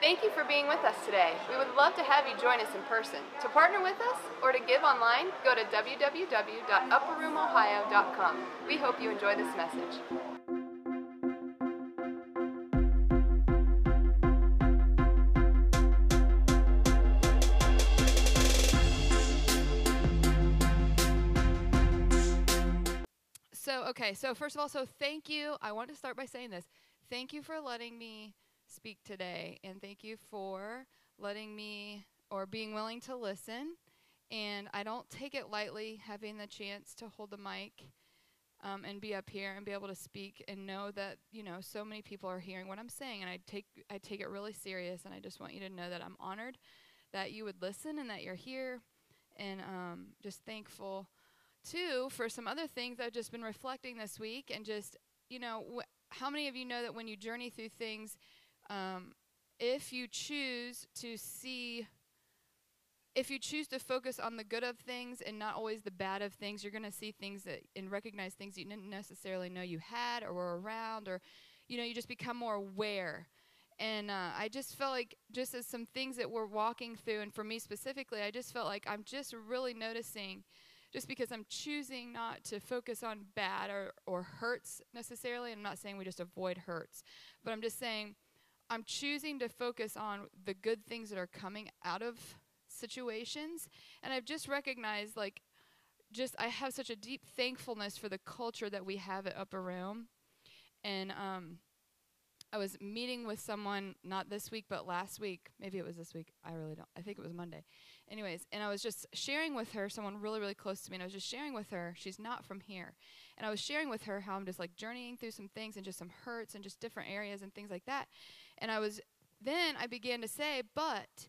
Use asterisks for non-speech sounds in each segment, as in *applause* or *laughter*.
Thank you for being with us today. We would love to have you join us in person. To partner with us or to give online, go to www.upperroomohio.com. We hope you enjoy this message. So, okay, so first of all, so thank you. I want to start by saying this. Thank you for letting me speak today, and thank you for letting me or being willing to listen. And I don't take it lightly having the chance to hold the mic um, and be up here and be able to speak and know that you know so many people are hearing what I'm saying, and I take I take it really serious. And I just want you to know that I'm honored that you would listen and that you're here, and um, just thankful too for some other things I've just been reflecting this week, and just you know wh- how many of you know that when you journey through things um, if you choose to see, if you choose to focus on the good of things and not always the bad of things, you're going to see things that and recognize things you didn't necessarily know you had or were around, or you know, you just become more aware. And uh, I just felt like, just as some things that we're walking through, and for me specifically, I just felt like I'm just really noticing just because I'm choosing not to focus on bad or, or hurts necessarily. I'm not saying we just avoid hurts, but I'm just saying I'm choosing to focus on the good things that are coming out of situations. And I've just recognized, like, just I have such a deep thankfulness for the culture that we have at Upper Room. And um, I was meeting with someone, not this week, but last week. Maybe it was this week. I really don't. I think it was Monday. Anyways, and I was just sharing with her, someone really, really close to me, and I was just sharing with her, she's not from here. And I was sharing with her how I'm just like journeying through some things and just some hurts and just different areas and things like that. And I was, then I began to say, but,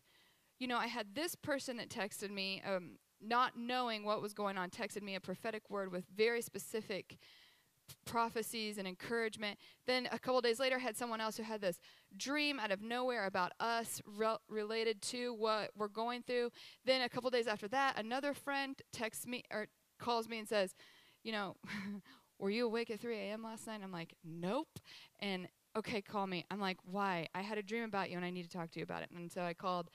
you know, I had this person that texted me, um, not knowing what was going on, texted me a prophetic word with very specific prophecies and encouragement. Then a couple days later, had someone else who had this dream out of nowhere about us re- related to what we're going through. Then a couple days after that, another friend texts me or calls me and says, "You know, *laughs* were you awake at 3 a.m. last night?" I'm like, "Nope." And okay, call me. I'm like, why? I had a dream about you and I need to talk to you about it. And so I called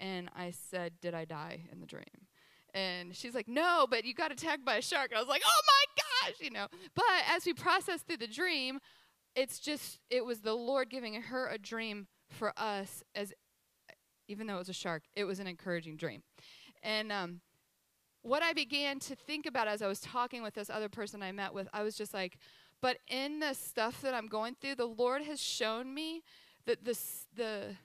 and I said, did I die in the dream? And she's like, no, but you got attacked by a shark. And I was like, oh my gosh, you know. But as we processed through the dream, it's just, it was the Lord giving her a dream for us as, even though it was a shark, it was an encouraging dream. And um, what I began to think about as I was talking with this other person I met with, I was just like, but in the stuff that I'm going through, the Lord has shown me that this the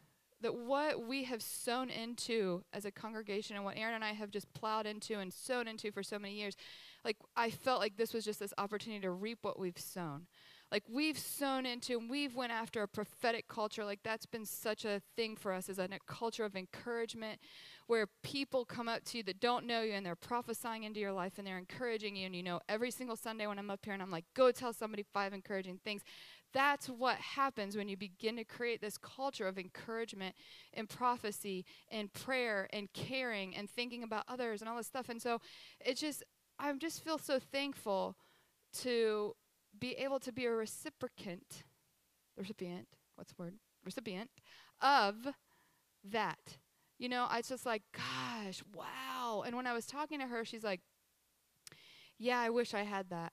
that what we have sown into as a congregation and what Aaron and I have just plowed into and sown into for so many years, like I felt like this was just this opportunity to reap what we've sown like we've sown into and we've went after a prophetic culture. Like that's been such a thing for us as a culture of encouragement where people come up to you that don't know you and they're prophesying into your life and they're encouraging you. And you know every single sunday when i'm up here and i'm like go tell somebody five encouraging things. That's what happens when you begin to create this culture of encouragement and prophecy and prayer and caring and thinking about others and all this stuff. And so it just i just feel so thankful to be able to be a reciprocant, recipient, what's the word? Recipient of that. You know, I just like, gosh, wow. And when I was talking to her, she's like, yeah, I wish I had that.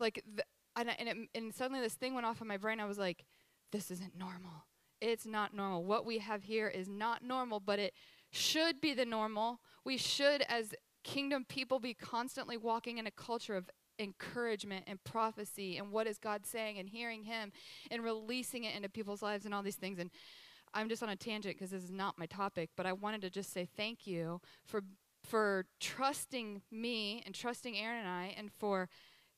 Like, th- and, and, it, and suddenly this thing went off in my brain. I was like, this isn't normal. It's not normal. What we have here is not normal, but it should be the normal. We should, as kingdom people, be constantly walking in a culture of encouragement and prophecy and what is God saying and hearing Him and releasing it into people's lives and all these things. And I'm just on a tangent because this is not my topic, but I wanted to just say thank you for for trusting me and trusting Aaron and I and for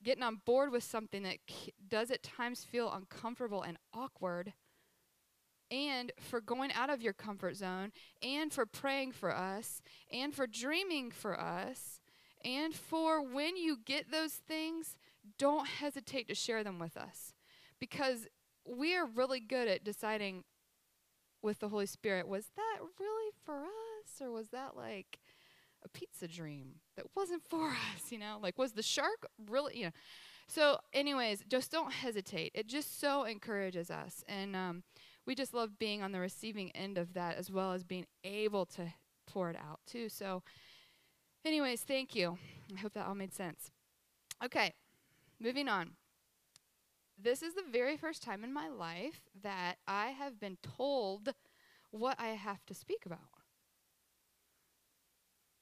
getting on board with something that does at times feel uncomfortable and awkward and for going out of your comfort zone and for praying for us and for dreaming for us and for when you get those things, don't hesitate to share them with us. Because we are really good at deciding with the Holy Spirit was that really for us? Or was that like a pizza dream that wasn't for *laughs* us? You know, like was the shark really, you know? So, anyways, just don't hesitate. It just so encourages us. And um, we just love being on the receiving end of that as well as being able to pour it out too. So, anyways, thank you. I hope that all made sense. Okay, moving on. This is the very first time in my life that I have been told what I have to speak about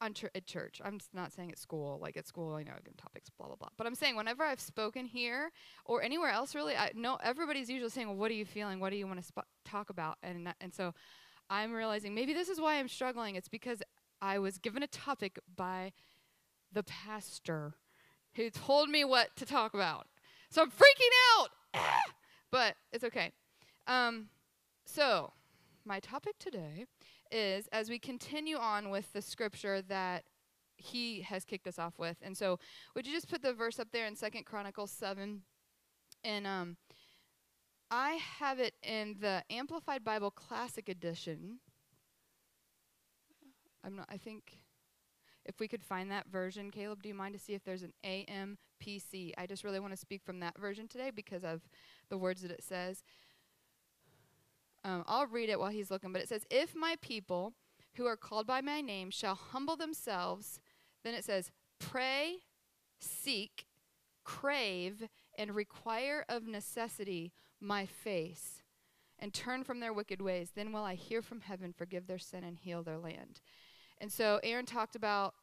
on ch- at church. I'm not saying at school. Like at school, you know, I topics, blah blah blah. But I'm saying whenever I've spoken here or anywhere else, really, I know everybody's usually saying, "Well, what are you feeling? What do you want to sp- talk about?" And and so I'm realizing maybe this is why I'm struggling. It's because I was given a topic by the pastor who told me what to talk about. So I'm freaking out. but it's okay. Um, so my topic today is as we continue on with the scripture that he has kicked us off with. And so would you just put the verse up there in Second Chronicles 7 and um I have it in the Amplified Bible Classic Edition. I'm not I think if we could find that version, Caleb, do you mind to see if there's an AMPC? I just really want to speak from that version today because of the words that it says. Um, I'll read it while he's looking, but it says, If my people who are called by my name shall humble themselves, then it says, pray, seek, crave, and require of necessity my face, and turn from their wicked ways, then will I hear from heaven, forgive their sin, and heal their land. And so Aaron talked about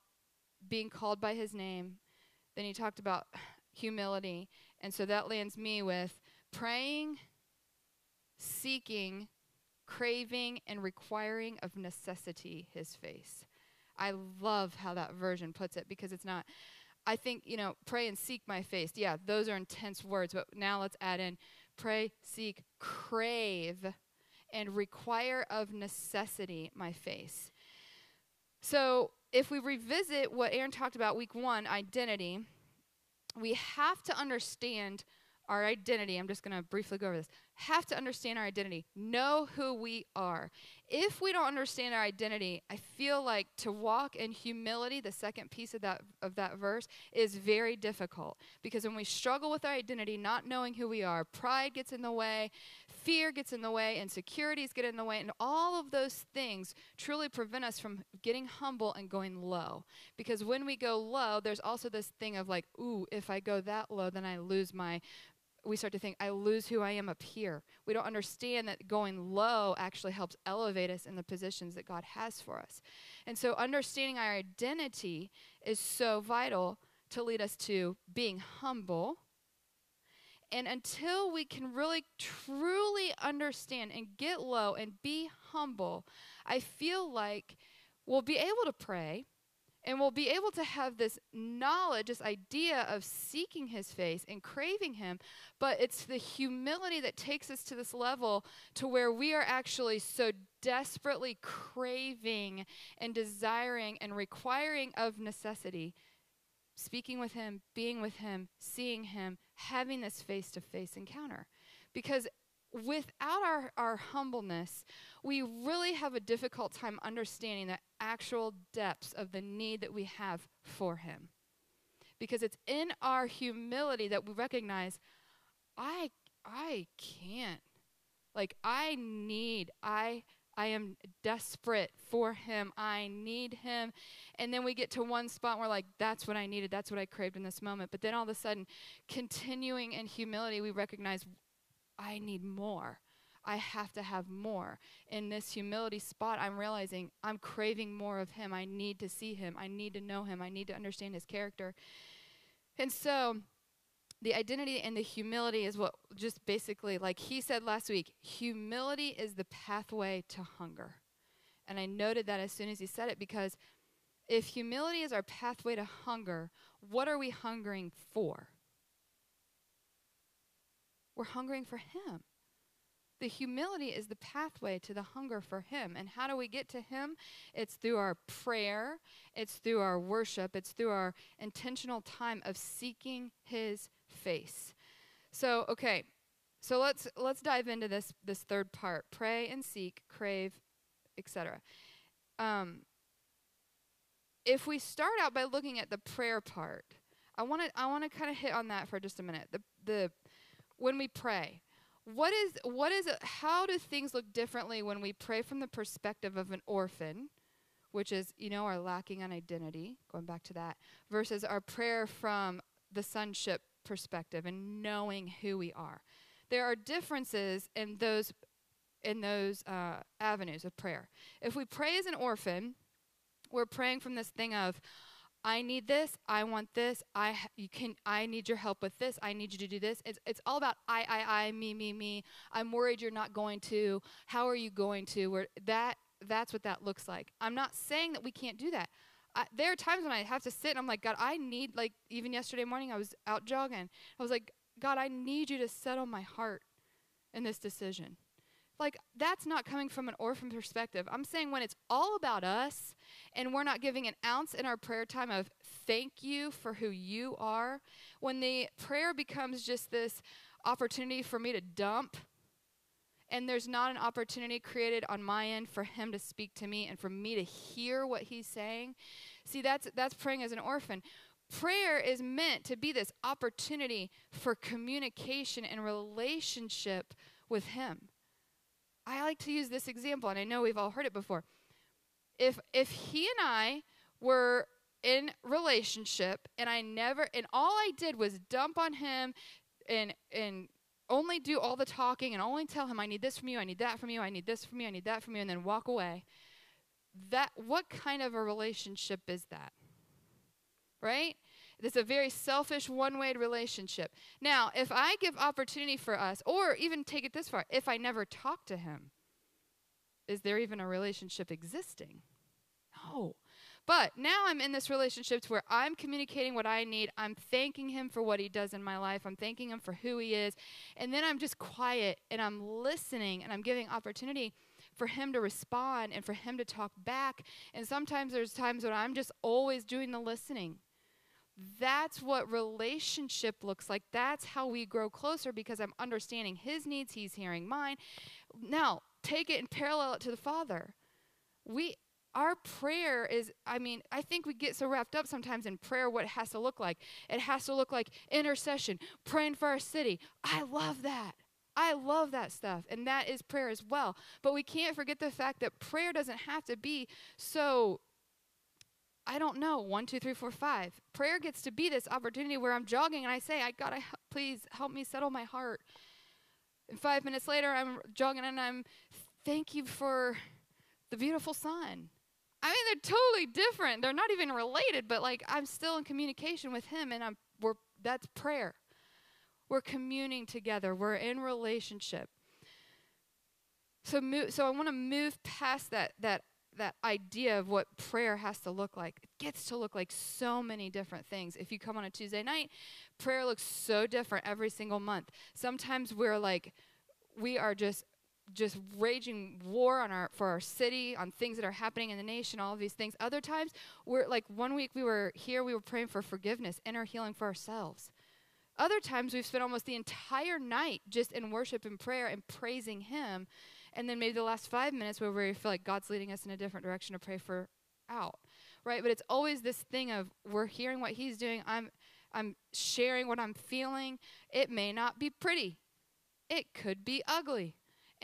being called by his name. Then he talked about *sighs* humility. And so that lands me with praying, seeking, craving, and requiring of necessity his face. I love how that version puts it because it's not, I think, you know, pray and seek my face. Yeah, those are intense words, but now let's add in pray, seek, crave, and require of necessity my face. So if we revisit what Aaron talked about week one, identity, we have to understand our identity, I'm just going to briefly go over this, have to understand our identity, know who we are. If we don't understand our identity, I feel like to walk in humility, the second piece of that of that verse is very difficult. Because when we struggle with our identity, not knowing who we are, pride gets in the way, fear gets in the way, insecurities get in the way, and all of those things truly prevent us from getting humble and going low. Because when we go low, there's also this thing of like, ooh, if I go that low, then I lose my we start to think, I lose who I am up here. We don't understand that going low actually helps elevate us in the positions that God has for us. And so, understanding our identity is so vital to lead us to being humble. And until we can really truly understand and get low and be humble, I feel like we'll be able to pray and we'll be able to have this knowledge, this idea of seeking his face and craving him, but it's the humility that takes us to this level to where we are actually so desperately craving and desiring and requiring of necessity speaking with him, being with him, seeing him, having this face to face encounter. Because without our, our humbleness, we really have a difficult time understanding the actual depths of the need that we have for Him. Because it's in our humility that we recognize, I, I can't. Like, I need, I, I am desperate for him. I need him. And then we get to one spot where, like, that's what I needed. That's what I craved in this moment. But then all of a sudden, continuing in humility, we recognize I need more. I have to have more. In this humility spot, I'm realizing I'm craving more of Him. I need to see Him. I need to know Him. I need to understand His character. And so, the identity and the humility is what just basically, like he said last week, humility is the pathway to hunger. And I noted that as soon as he said it because if humility is our pathway to hunger, what are we hungering for? We're hungering for Him. The humility is the pathway to the hunger for Him. And how do we get to Him? It's through our prayer, it's through our worship, it's through our intentional time of seeking His face. So, okay, so let's let's dive into this this third part: pray and seek, crave, etc. Um, if we start out by looking at the prayer part, I want to I want to kind of hit on that for just a minute. The the when we pray, what is what is how do things look differently when we pray from the perspective of an orphan which is you know our lacking on identity going back to that versus our prayer from the sonship perspective and knowing who we are there are differences in those in those uh, avenues of prayer if we pray as an orphan we're praying from this thing of I need this. I want this. I you can. I need your help with this. I need you to do this. It's it's all about I I I me me me. I'm worried you're not going to. How are you going to? Where that that's what that looks like. I'm not saying that we can't do that. I, there are times when I have to sit and I'm like, God, I need like even yesterday morning I was out jogging. I was like, God, I need you to settle my heart in this decision. Like, that's not coming from an orphan perspective. I'm saying when it's all about us and we're not giving an ounce in our prayer time of thank you for who you are, when the prayer becomes just this opportunity for me to dump and there's not an opportunity created on my end for him to speak to me and for me to hear what he's saying. See that's that's praying as an orphan. Prayer is meant to be this opportunity for communication and relationship with him. I like to use this example, and I know we've all heard it before. If if he and I were in relationship and I never and all I did was dump on him and and only do all the talking and only tell him I need this from you, I need that from you, I need this from you, I need that from you and then walk away. That what kind of a relationship is that? Right? It's a very selfish, one way relationship. Now, if I give opportunity for us, or even take it this far, if I never talk to him, is there even a relationship existing? No. But now I'm in this relationship to where I'm communicating what I need. I'm thanking him for what he does in my life. I'm thanking him for who he is. And then I'm just quiet and I'm listening and I'm giving opportunity for him to respond and for him to talk back. And sometimes there's times when I'm just always doing the listening. That's what relationship looks like. That's how we grow closer because I'm understanding his needs, he's hearing mine. Now, take it and parallel it to the Father. We our prayer is i mean i think we get so wrapped up sometimes in prayer what it has to look like it has to look like intercession praying for our city i love that i love that stuff and that is prayer as well but we can't forget the fact that prayer doesn't have to be so I don't know, one, two, three, four, five. Prayer gets to be this opportunity where I'm jogging and I say, I gotta, please help me settle my heart. And five minutes later, I'm jogging and I'm, thank you for the beautiful sun. I mean, they're totally different. They're not even related, but like I'm still in communication with him and I'm, we're, that's prayer. We're communing together. We're in relationship. So, move, so I want to move past that, that that idea of what prayer has to look like. It gets to look like so many different things. If you come on a Tuesday night, prayer looks so different every single month. Sometimes we're like we are just just raging war on our for our city on things that are happening in the nation all of these things other times we're like one week we were here we were praying for forgiveness inner healing for ourselves other times we've spent almost the entire night just in worship and prayer and praising him and then maybe the last five minutes where we feel like God's leading us in a different direction to pray for out, right? But it's always this thing of we're hearing what He's doing. I'm I'm sharing what I'm feeling. It may not be pretty. It could be ugly.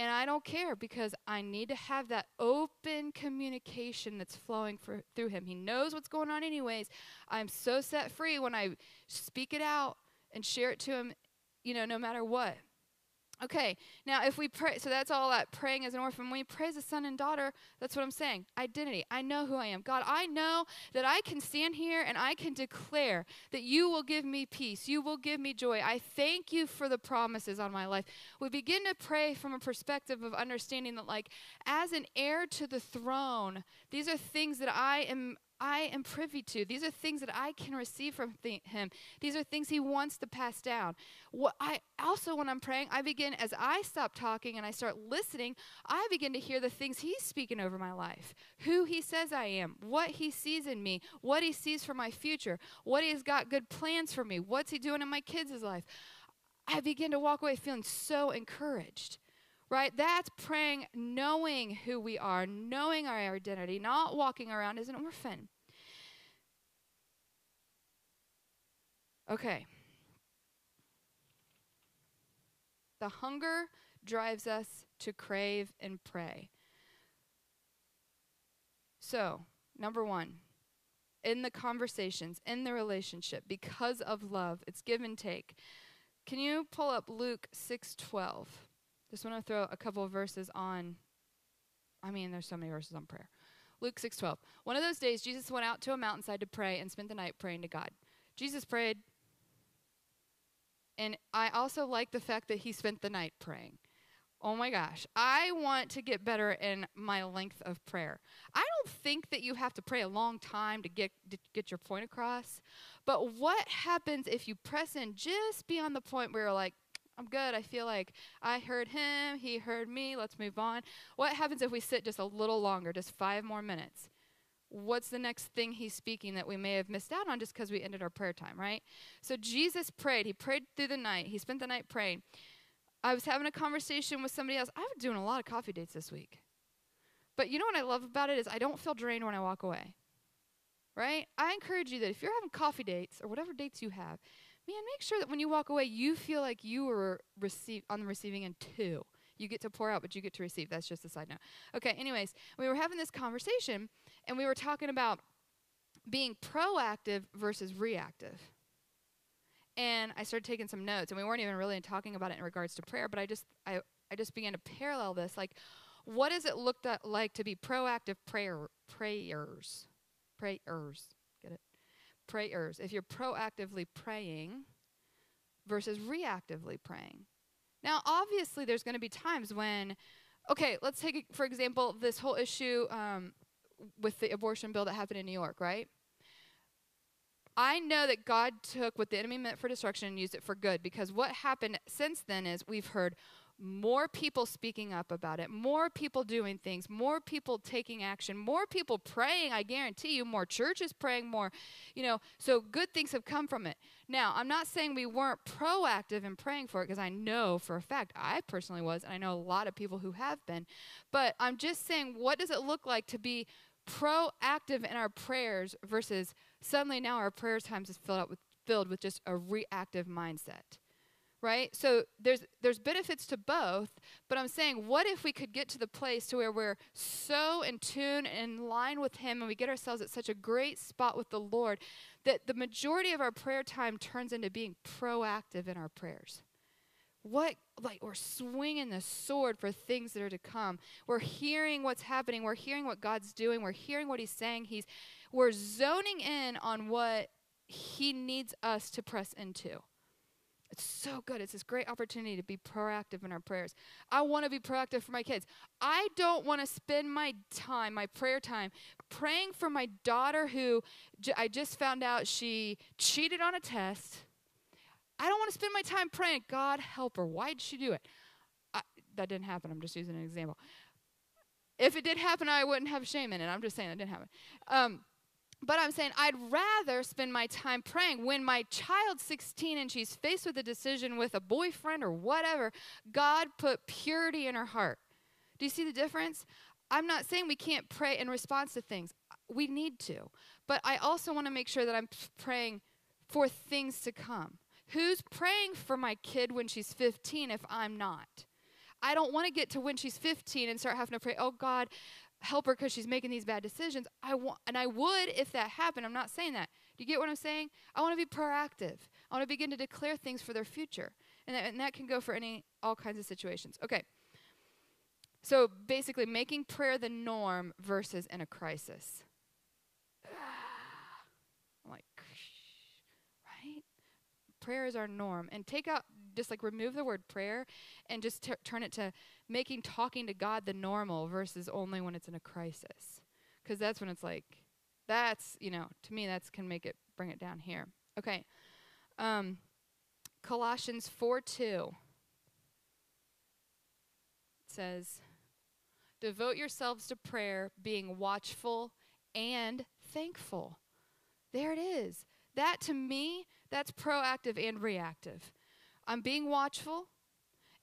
And I don't care because I need to have that open communication that's flowing for, through him. He knows what's going on, anyways. I'm so set free when I speak it out and share it to him, you know, no matter what. Okay, now if we pray, so that's all that praying as an orphan. When we pray as a son and daughter, that's what I'm saying. Identity. I know who I am. God, I know that I can stand here and I can declare that you will give me peace. You will give me joy. I thank you for the promises on my life. We begin to pray from a perspective of understanding that, like, as an heir to the throne, these are things that I am I am privy to. These are things that I can receive from Him. These are things He wants to pass down. What I also, when I'm praying, I begin as I stop talking and I start listening. I begin to hear the things He's speaking over my life, who He says I am, what He sees in me, what He sees for my future, what He's got good plans for me, what's He doing in my kids' life. I begin to walk away feeling so encouraged right? That's praying knowing who we are, knowing our identity, not walking around as an orphan. Okay. The hunger drives us to crave and pray. So, number one, in the conversations, in the relationship, because of love, it's give and take. Can you pull up Luke 6:12? Just want to throw a couple of verses on I mean, there's so many verses on prayer. Luke 6:12. One of those days Jesus went out to a mountainside to pray and spent the night praying to God. Jesus prayed and I also like the fact that he spent the night praying. Oh my gosh. I want to get better in my length of prayer. I don't think that you have to pray a long time to get to get your point across. But what happens if you press in just beyond the point where you're like, I'm good. I feel like I heard him, he heard me. Let's move on. What happens if we sit just a little longer, just 5 more minutes? What's the next thing he's speaking that we may have missed out on just because we ended our prayer time, right? So Jesus prayed. He prayed through the night. He spent the night praying. I was having a conversation with somebody else. I've been doing a lot of coffee dates this week. But you know what I love about it is I don't feel drained when I walk away. Right? I encourage you that if you're having coffee dates or whatever dates you have, man, make sure that when you walk away, you feel like you were receive on the receiving end too. You get to pour out, but you get to receive. That's just a side note. Okay, anyways, we were having this conversation and we were talking about being proactive versus reactive and I started taking some notes, and we weren't even really talking about it in regards to prayer, but I just I, I just began to parallel this. Like, what does it look like to be proactive prayer prayers? Prayers. Prayers. If you're proactively praying versus reactively praying. Now, obviously, there's going to be times when, okay, let's take, for example, this whole issue um, with the abortion bill that happened in New York, right? I know that God took what the enemy meant for destruction and used it for good because what happened since then is we've heard more people speaking up about it, more people doing things, more people taking action, more people praying. I guarantee you, more churches praying, more, you know, so good things have come from it. Now, I'm not saying we weren't proactive in praying for it because I know for a fact I personally was, and I know a lot of people who have been, but I'm just saying, what does it look like to be proactive in our prayers versus suddenly now our prayer times is filled up with filled with just a reactive mindset right? So there's there's benefits to both but i'm saying what if we could get to the place to where we're so in tune and in line with him and we get ourselves at such a great spot with the lord that the majority of our prayer time turns into being proactive in our prayers? What like we're swinging the sword for things that are to come. We're hearing what's happening. We're hearing what god's doing. We're hearing what he's saying. He's we're zoning in on what he needs us to press into it's so good it's this great opportunity to be proactive in our prayers i want to be proactive for my kids i don't want to spend my time my prayer time praying for my daughter who j- I just found out she cheated on a test I don't want to spend my time praying, God help her. Why did she do it? I, that didn't happen. I'm just using an example. If it did happen, I wouldn't have shame in it. I'm just saying it didn't happen. Um, but I'm saying I'd rather spend my time praying when my child's 16 and she's faced with a decision with a boyfriend or whatever. God put purity in her heart. Do you see the difference? I'm not saying we can't pray in response to things. We need to. But I also want to make sure that I'm praying for things to come. Who's praying for my kid when she's 15 if I'm not? I don't want to get to when she's 15 and start having to pray, oh God, help her because she's making these bad decisions. I want, and I would if that happened. I'm not saying that. Do you get what I'm saying? I want to be proactive. I want to begin to declare things for their future, and that, and that can go for any all kinds of situations. Okay. So basically, making prayer the norm versus in a crisis. *sighs* I'm like, right? Prayer is our norm and take out just like remove the word prayer and just t- turn it to making talking to God the normal versus only when it's in a crisis. Cuz that's when it's like that's, you know, to me that's can make it bring it down here. Okay. Um Colossians 4 2 says, Devote yourselves to prayer, being watchful and thankful. There it is. That to me that's proactive and reactive. I'm being watchful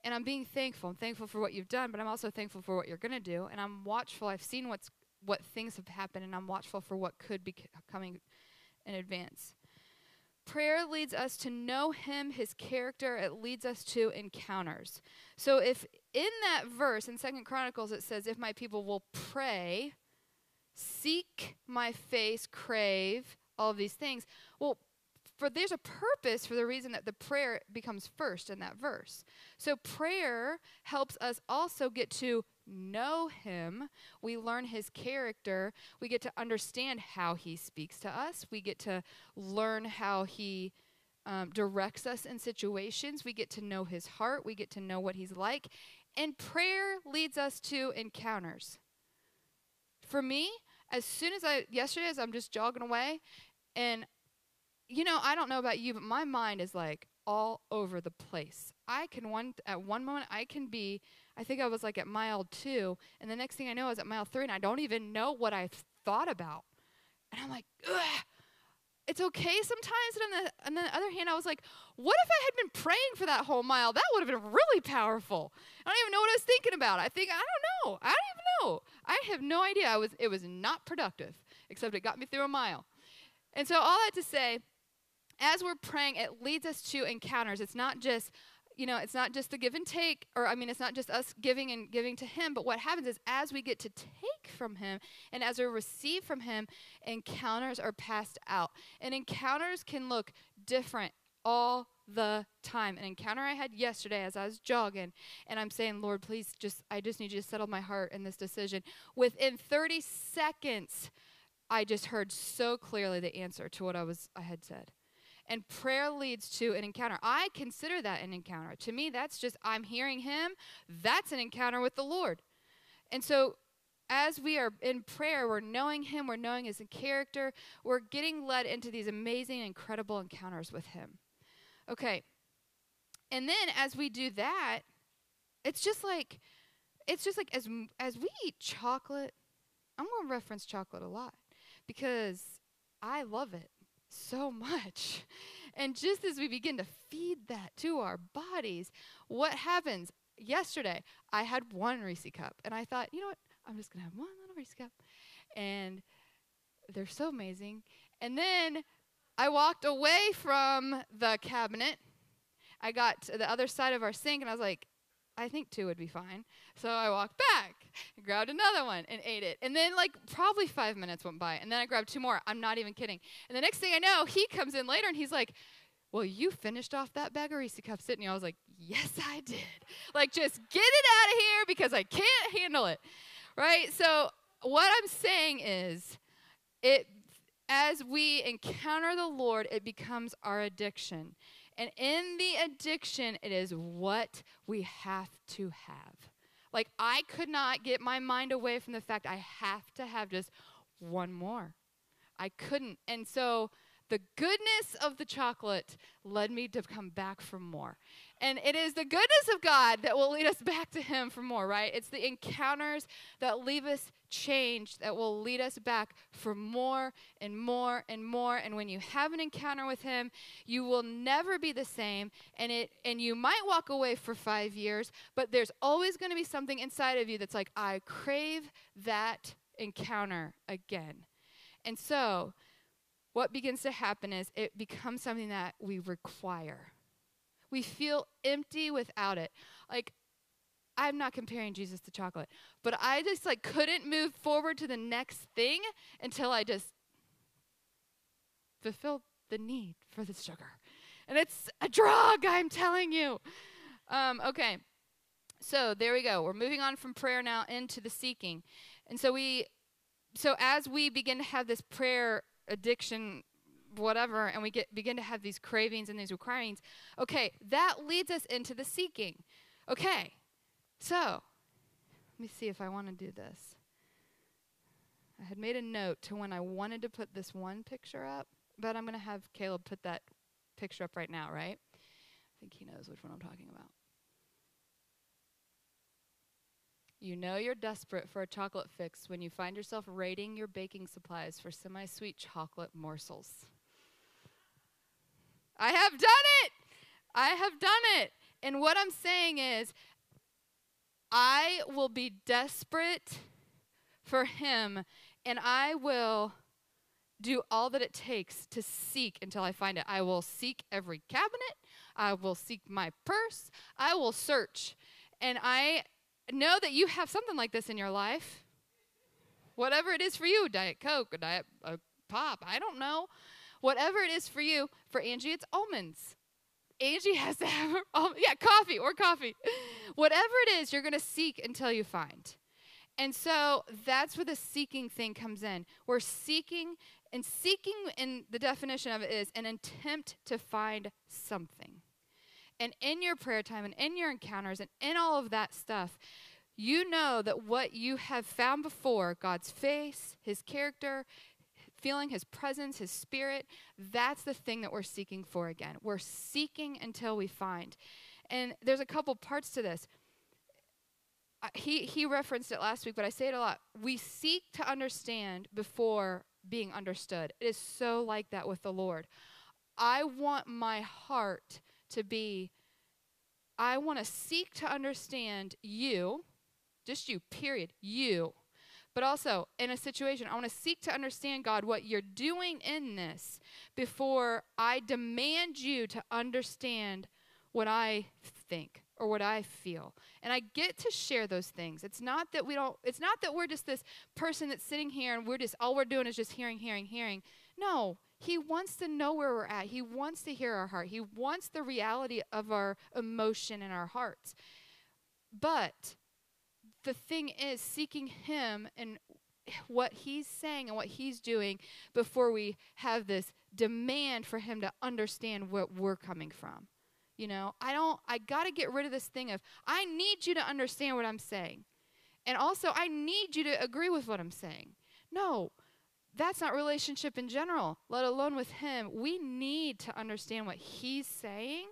and I'm being thankful. I'm thankful for what you've done, but I'm also thankful for what you're going to do. And I'm watchful. I've seen what's what things have happened, and I'm watchful for what could be coming in advance. prayer leads us to know him, his character, it leads us to encounters. So if in that verse in Second Chronicles it says, If my people will pray, seek my face, crave, all of these things, well, for there's a purpose for the reason that the prayer becomes first in that verse. So prayer helps us also get to know him. We learn his character. We get to understand how he speaks to us. We get to learn how he um, directs us in situations. We get to know his heart. We get to know what he's like. And prayer leads us to encounters. For me, as soon as I, yesterday, as I'm just jogging away, and you know, I don't know about you, but my mind is like all over the place. I can one at one moment I can be I think I was like at mile 2 and the next thing I know I was at mile 3 and I don't even know what I thought about. And I'm like, Ugh. It's okay sometimes, and on the, on the other hand, I was like, what if I had been praying for that whole mile? That would have been really powerful. I don't even know what I was thinking about. I think I don't know. I don't even know. I have no idea. I was it was not productive, except it got me through a mile. And so all that to say, as we're praying, it leads us to encounters. It's not just, you know, it's not just the give and take, or I mean, it's not just us giving and giving to Him, but what happens is as we get to take from Him and as we receive from Him, encounters are passed out. And encounters can look different all the time. An encounter I had yesterday as I was jogging, and I'm saying, Lord, please just, I just need you to settle my heart in this decision. Within 30 seconds, I just heard so clearly the answer to what I was I had said. And prayer leads to an encounter. I consider that an encounter. To me, that's just, I'm hearing Him. That's an encounter with the Lord. And so, as we are in prayer, we're knowing Him, we're knowing His character, we're getting led into these amazing, incredible encounters with Him. Okay. And then as we do that, it's just like, it's just like as, as we eat chocolate, I'm going to reference chocolate a lot because I love it so much. And just as we begin to feed that to our bodies, what happens? Yesterday, I had one Reese cup, and I thought, you know what? I'm just going to have one little Reese cup. And they're so amazing. And then I walked away from the cabinet. I got to the other side of our sink, and I was like, I think two would be fine. So I walked back, grabbed another one, and ate it. And then, like, probably five minutes went by. And then I grabbed two more. I'm not even kidding. And the next thing I know, he comes in later and he's like, Well, you finished off that bag of Reese cups, didn't you? I was like, Yes, I did. Like, just get it out of here because I can't handle it. Right? So, what I'm saying is, it as we encounter the Lord, it becomes our addiction. And in the addiction, it is what we have to have. Like, I could not get my mind away from the fact I have to have just one more. I couldn't. And so, the goodness of the chocolate led me to come back for more. And it is the goodness of God that will lead us back to Him for more, right? It's the encounters that leave us changed that will lead us back for more and more and more. And when you have an encounter with Him, you will never be the same. And it and you might walk away for five years, but there's always going to be something inside of you that's like, I crave that encounter again. And so, what begins to happen is it becomes something that we require. We feel empty without it. Like, I'm not comparing Jesus to chocolate, but I just like couldn't move forward to the next thing until I just fulfilled the need for the sugar. And it's a drug, I'm telling you. Um, okay, so there we go. We're moving on from prayer now into the seeking. And so we, so as we begin to have this prayer addiction whatever and we get begin to have these cravings and these requirements okay that leads us into the seeking. Okay so let me see if i want to do this. I had made a note to when i wanted to put this one picture up but i'm going to have caleb put that picture up right now right? I think he knows which one i'm talking about. You know you're desperate for a chocolate fix when you find yourself raiding your baking supplies for semi sweet chocolate morsels. I have done it. I have done it. And what I'm saying is, I will be desperate for him and I will do all that it takes to seek until I find it. I will seek every cabinet. I will seek my purse. I will search. And I know that you have something like this in your life. Whatever it is for you, Diet Coke, a Diet a Pop, I don't know. Whatever it is for you, for Angie, it's almonds. Angie *laughs* has to have her, yeah, coffee or coffee. Whatever it is, you're going to seek until you find. And so that's where the seeking thing comes in. We're seeking, and seeking in the definition of it is an attempt to find something. And in your prayer time and in your encounters and in all of that stuff, you know that what you have found before God's face, His character, feeling His presence, His spirit that's the thing that we're seeking for again. We're seeking until we find. And there's a couple parts to this uh, he he referenced it last week, but I say it a lot. We seek to understand before being understood. It is so like that with the Lord. I want my heart to be I want to seek to understand you, just you, period, you. But also in a situation, I want to seek to understand, God, what you're doing in this before I demand you to understand what I think or what I feel. And I get to share those things. It's not that we don't it's not that we're just this person that's sitting here and we're just all we're doing is just hearing hearing hearing. No, he wants to know where we're at. He wants to hear our heart. He wants the reality of our emotion in our hearts. But the thing is seeking him and what he's saying and what he's doing before we have this demand for him to understand what we're coming from. You know, I don't, I got to get rid of this thing of, I need you to understand what I'm saying. And also, I need you to agree with what I'm saying. No, that's not relationship in general, let alone with Him. We need to understand what He's saying,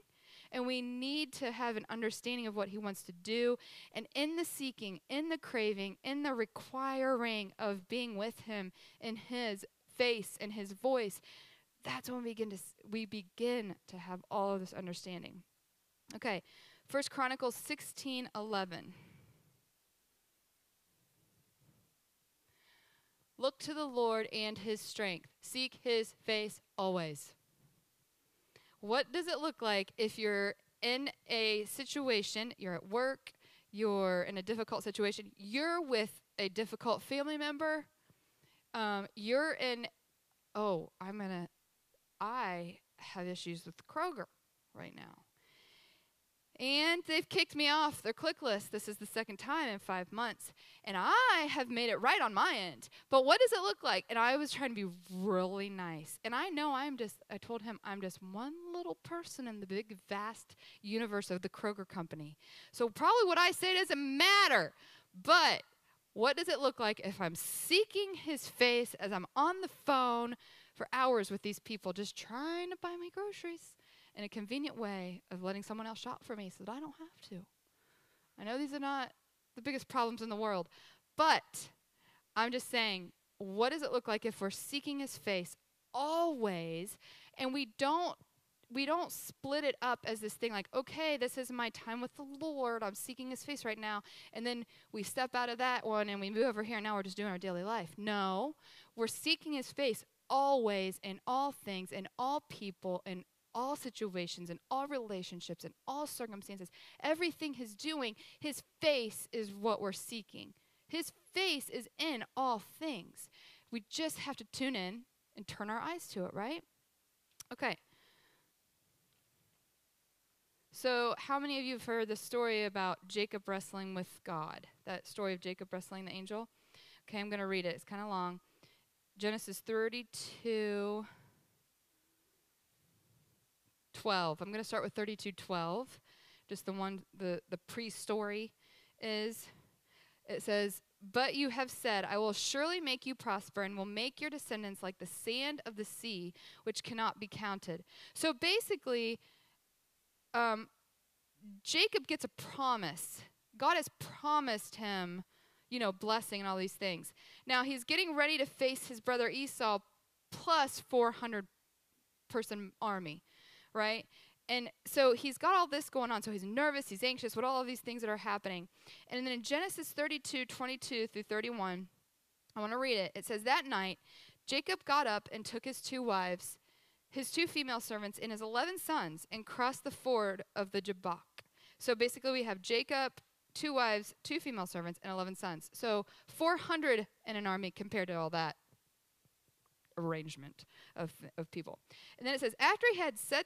and we need to have an understanding of what He wants to do. And in the seeking, in the craving, in the requiring of being with Him in His face and His voice, that's when we begin to we begin to have all of this understanding. Okay, First Chronicles sixteen eleven. Look to the Lord and his strength. Seek his face always. What does it look like if you're in a situation, you're at work, you're in a difficult situation, you're with a difficult family member, um, you're in, oh, I'm going to I have issues with Kroger right now. And they've kicked me off their ClickList. This is the second time in five months. And I have made it right on my end. But what does it look like? And I was trying to be really nice. And I know I'm just, I told him I'm just one little person in the big, vast universe of the Kroger company. So probably what I say doesn't matter. But what does it look like if I'm seeking his face as I'm on the phone for hours with these people just trying to buy my groceries in a convenient way of letting someone else shop for me so that I don't have to. I know these are not the biggest problems in the world, but I'm just saying, what does it look like if we're seeking his face always and we don't we don't split it up as this thing like, okay, this is my time with the Lord. I'm seeking his face right now. And then we step out of that one and we move over here. And now we're just doing our daily life. No, we're seeking his face always in all things, in all people, in all situations, in all relationships, in all circumstances. Everything He's doing, His face is what we're seeking. His face is in all things. We just have to tune in and turn our eyes to it, right? Okay. So, how many of you have heard the story about Jacob wrestling with God? That story of Jacob wrestling the angel? Okay, I'm going to read it. It's kind of long. Genesis 32 12. I'm going to start with 32 12. Just the one, the, the pre story is. It says, But you have said, I will surely make you prosper and will make your descendants like the sand of the sea, which cannot be counted. So basically, um, Jacob gets a promise. God has promised him you know, blessing and all these things. Now he's getting ready to face his brother Esau plus 400 person army, right? And so he's got all this going on. So he's nervous, he's anxious, what all of these things that are happening. And then in Genesis 32, 22 through 31, I want to read it. It says, That night, Jacob got up and took his two wives, his two female servants, and his 11 sons and crossed the ford of the Jabbok. So basically, we have Jacob, two wives, two female servants, and 11 sons. So 400 in an army compared to all that arrangement of, of people. And then it says, after he had set,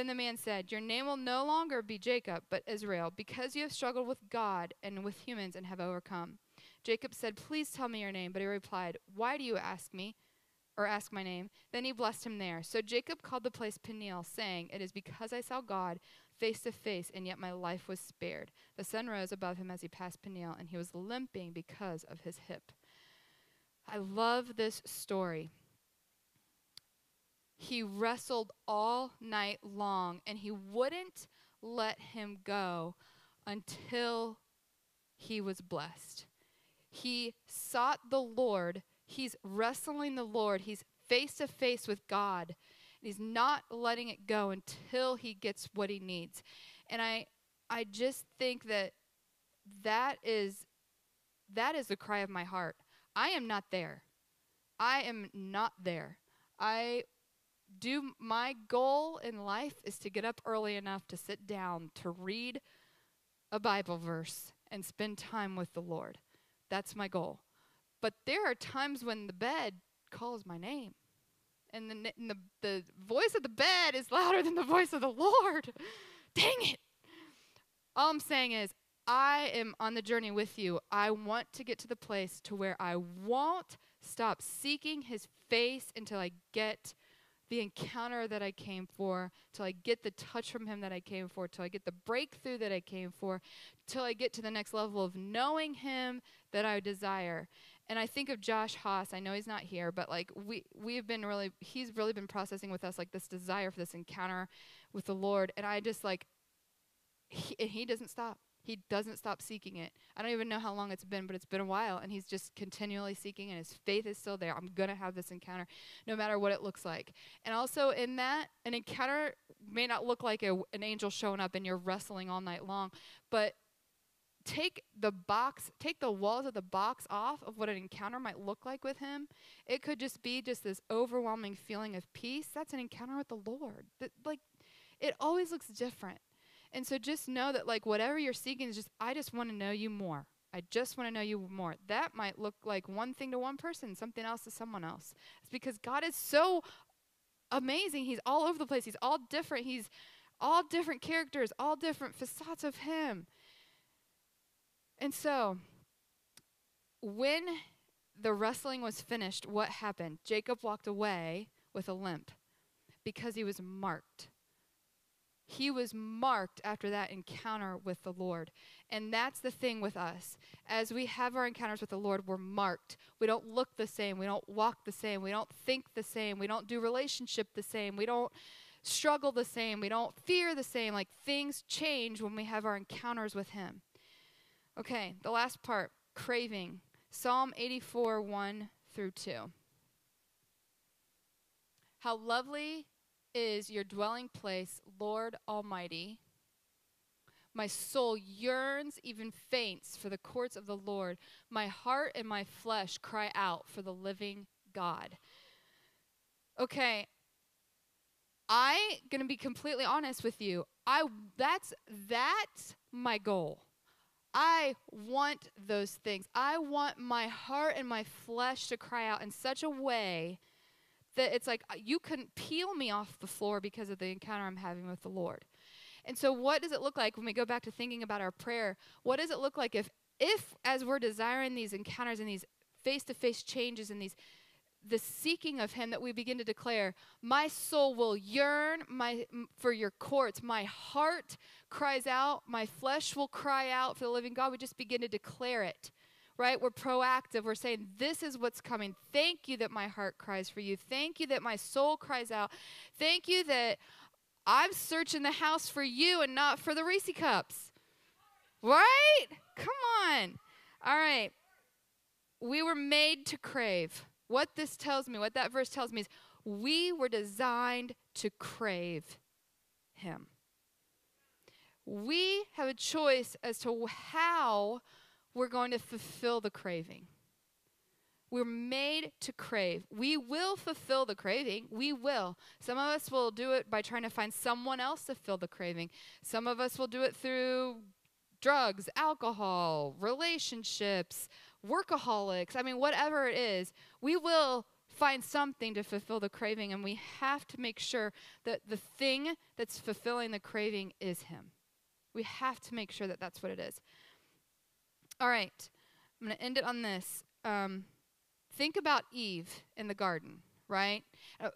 Then the man said, Your name will no longer be Jacob, but Israel, because you have struggled with God and with humans and have overcome. Jacob said, Please tell me your name. But he replied, Why do you ask me? Or ask my name. Then he blessed him there. So Jacob called the place Peniel, saying, It is because I saw God face to face, and yet my life was spared. The sun rose above him as he passed Peniel, and he was limping because of his hip. I love this story. He wrestled all night long, and he wouldn't let him go until he was blessed. He sought the Lord. He's wrestling the Lord. He's face to face with God. And He's not letting it go until he gets what he needs. And I I just think that that is that is the cry of my heart. I am not there. I am not there. I do my goal in life is to get up early enough to sit down to read a Bible verse and spend time with the Lord. That's my goal. But there are times when the bed calls my name. And the, and the, the voice of the bed is louder than the voice of the Lord. *laughs* Dang it. All I'm saying is, I am on the journey with you. I want to get to the place to where I won't stop seeking his face until I get the encounter that I came for, till I get the touch from him that I came for, till I get the breakthrough that I came for, till I get to the next level of knowing him that I desire. And I think of Josh Haas. I know he's not here, but like we we've been really he's really been processing with us like this desire for this encounter with the Lord. And I just like he, and he doesn't stop. He doesn't stop seeking it. I don't even know how long it's been, but it's been a while, and he's just continually seeking, and his faith is still there. I'm going to have this encounter no matter what it looks like. And also, in that, an encounter may not look like a, an angel showing up and you're wrestling all night long, but take the box, take the walls of the box off of what an encounter might look like with him. It could just be just this overwhelming feeling of peace. That's an encounter with the Lord. That, like, it always looks different. And so just know that like whatever you're seeking is just I just want to know you more. I just want to know you more. That might look like one thing to one person, something else to someone else. It's because God is so amazing. He's all over the place. He's all different. He's all different characters, all different facades of him. And so when the wrestling was finished, what happened? Jacob walked away with a limp because he was marked he was marked after that encounter with the Lord. And that's the thing with us. As we have our encounters with the Lord, we're marked. We don't look the same. We don't walk the same. We don't think the same. We don't do relationship the same. We don't struggle the same. We don't fear the same. Like things change when we have our encounters with Him. Okay, the last part craving. Psalm 84 1 through 2. How lovely is your dwelling place, Lord Almighty. My soul yearns, even faints, for the courts of the Lord. My heart and my flesh cry out for the living God. Okay, I gonna be completely honest with you. I that's that's my goal. I want those things. I want my heart and my flesh to cry out in such a way that it's like uh, you couldn't peel me off the floor because of the encounter I'm having with the Lord. And so what does it look like when we go back to thinking about our prayer? What does it look like if if as we're desiring these encounters and these face-to-face changes and these the seeking of him that we begin to declare my soul will yearn my for your courts my heart cries out my flesh will cry out for the living god we just begin to declare it right? We're proactive. We're saying, This is what's coming. Thank you that my heart cries for you. Thank you that my soul cries out. Thank you that I'm searching the house for you and not for the Reese cups. Right? Come on. All right. We were made to crave. What this tells me, what that verse tells me is we were designed to crave Him. We have a choice as to how we're going to fulfill the craving. We're made to crave. We will fulfill the craving. We will. Some of us will do it by trying to find someone else to fill the craving. Some of us will do it through drugs, alcohol, relationships, workaholics. I mean, whatever it is, we will find something to fulfill the craving, and we have to make sure that the thing that's fulfilling the craving is Him. We have to make sure that that's what it is. All right, I'm going to end it on this. Um, think about Eve in the garden, right?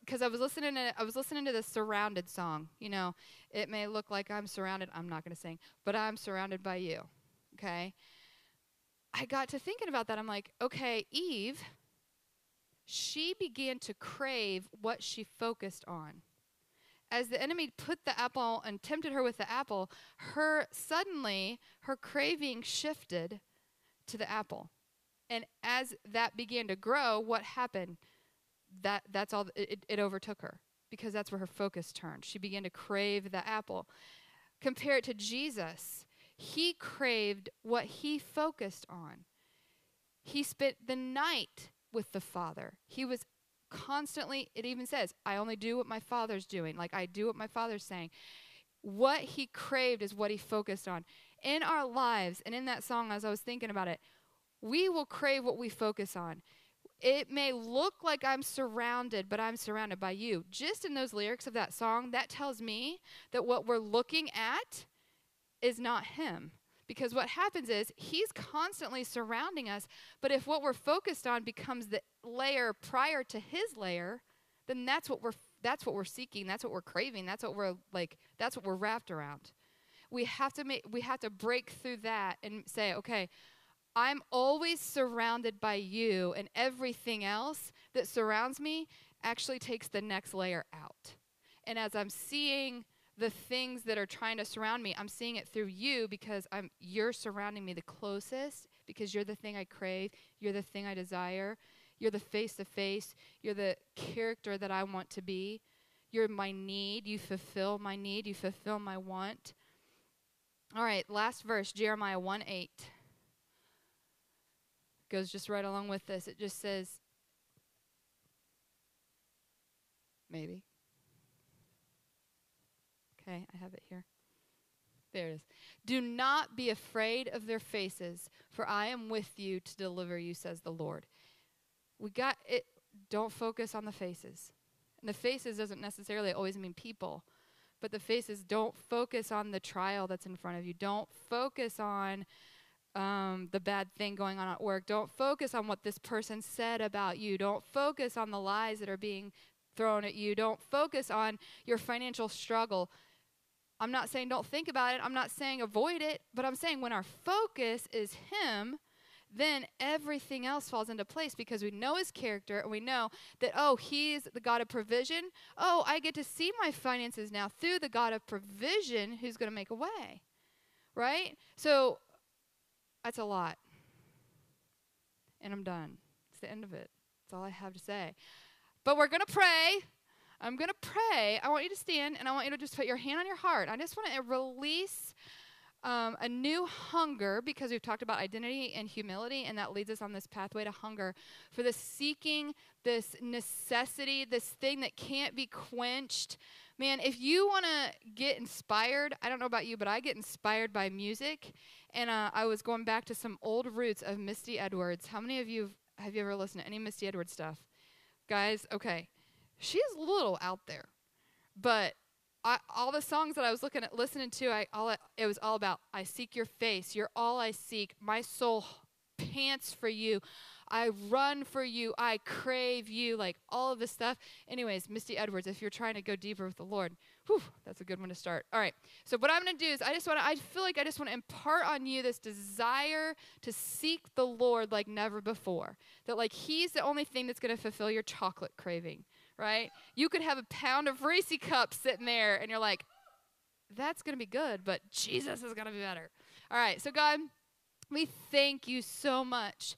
Because uh, I was listening to I was listening to the Surrounded song. You know, it may look like I'm surrounded. I'm not going to sing, but I'm surrounded by you. Okay. I got to thinking about that. I'm like, okay, Eve she began to crave what she focused on. As the enemy put the apple and tempted her with the apple, her suddenly her craving shifted to the apple. And as that began to grow, what happened? That that's all it, it overtook her because that's where her focus turned. She began to crave the apple. Compare it to Jesus. He craved what he focused on. He spent the night with the Father. He was constantly, it even says, I only do what my Father's doing. Like, I do what my Father's saying. What he craved is what he focused on. In our lives, and in that song, as I was thinking about it, we will crave what we focus on. It may look like I'm surrounded, but I'm surrounded by you. Just in those lyrics of that song, that tells me that what we're looking at is not him. Because what happens is he's constantly surrounding us, but if what we're focused on becomes the layer prior to his layer, then that's what we're that's what we're seeking, that's what we're craving, that's what we're like that's what we're wrapped around. We have to make we have to break through that and say, okay, I'm always surrounded by you and everything else that surrounds me actually takes the next layer out. And as I'm seeing the things that are trying to surround me, I'm seeing it through you because I'm you're surrounding me the closest because you're the thing I crave, you're the thing I desire, you're the face to face, you're the character that I want to be. You're my need, you fulfill my need, you fulfill my want. All right, last verse, Jeremiah 1 8. Goes just right along with this. It just says, maybe. Okay, I have it here. There it is. Do not be afraid of their faces, for I am with you to deliver you, says the Lord. We got it. Don't focus on the faces. And the faces doesn't necessarily always mean people, but the faces don't focus on the trial that's in front of you. Don't focus on um, the bad thing going on at work. Don't focus on what this person said about you. Don't focus on the lies that are being thrown at you. Don't focus on your financial struggle. I'm not saying don't think about it. I'm not saying avoid it. But I'm saying when our focus is Him, then everything else falls into place because we know His character and we know that, oh, He's the God of provision. Oh, I get to see my finances now through the God of provision who's going to make a way. Right? So that's a lot. And I'm done. It's the end of it. That's all I have to say. But we're going to pray. I'm going to pray. I want you to stand and I want you to just put your hand on your heart. I just want to release um, a new hunger because we've talked about identity and humility, and that leads us on this pathway to hunger for the seeking, this necessity, this thing that can't be quenched. Man, if you want to get inspired, I don't know about you, but I get inspired by music. And uh, I was going back to some old roots of Misty Edwards. How many of you have have you ever listened to any Misty Edwards stuff? Guys, okay she's a little out there. But I, all the songs that I was looking at, listening to, I all it was all about I seek your face. You're all I seek. My soul pants for you. I run for you. I crave you. Like all of this stuff. Anyways, Misty Edwards, if you're trying to go deeper with the Lord, whew, that's a good one to start. All right. So what I'm going to do is I just want to, I feel like I just want to impart on you this desire to seek the Lord like never before. That like He's the only thing that's going to fulfill your chocolate craving right? You could have a pound of Reese cups sitting there, and you're like, that's going to be good, but Jesus is going to be better. All right, so God, we thank you so much.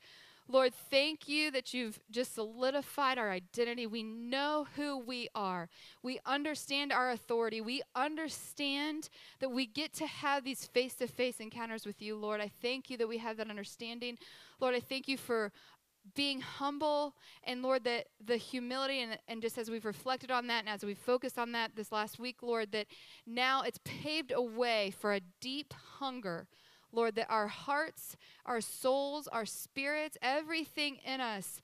Lord, thank you that you've just solidified our identity. We know who we are. We understand our authority. We understand that we get to have these face to face encounters with you, Lord. I thank you that we have that understanding. Lord, I thank you for being humble and lord that the humility and, and just as we've reflected on that and as we've focused on that this last week lord that now it's paved a way for a deep hunger lord that our hearts our souls our spirits everything in us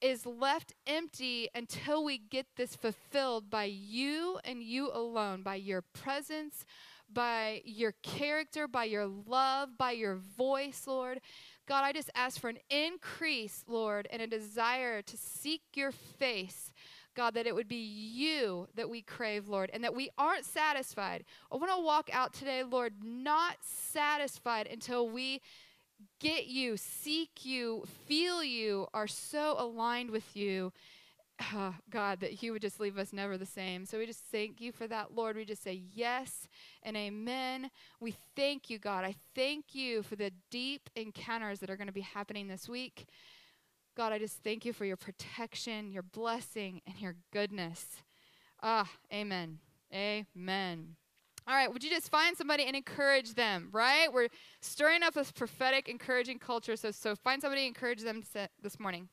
is left empty until we get this fulfilled by you and you alone by your presence by your character by your love by your voice lord God, I just ask for an increase, Lord, and a desire to seek your face. God, that it would be you that we crave, Lord, and that we aren't satisfied. I want to walk out today, Lord, not satisfied until we get you, seek you, feel you, are so aligned with you *sighs* God, that you would just leave us never the same. So we just thank you for that, Lord. We just say yes and amen. We thank you, God. I thank you for the deep encounters that are going to be happening this week. God, I just thank you for your protection, your blessing, and your goodness. Ah, amen. Amen. All right, would you just find somebody and encourage them, right? We're stirring up this prophetic, encouraging culture. So, so find somebody, encourage them this morning.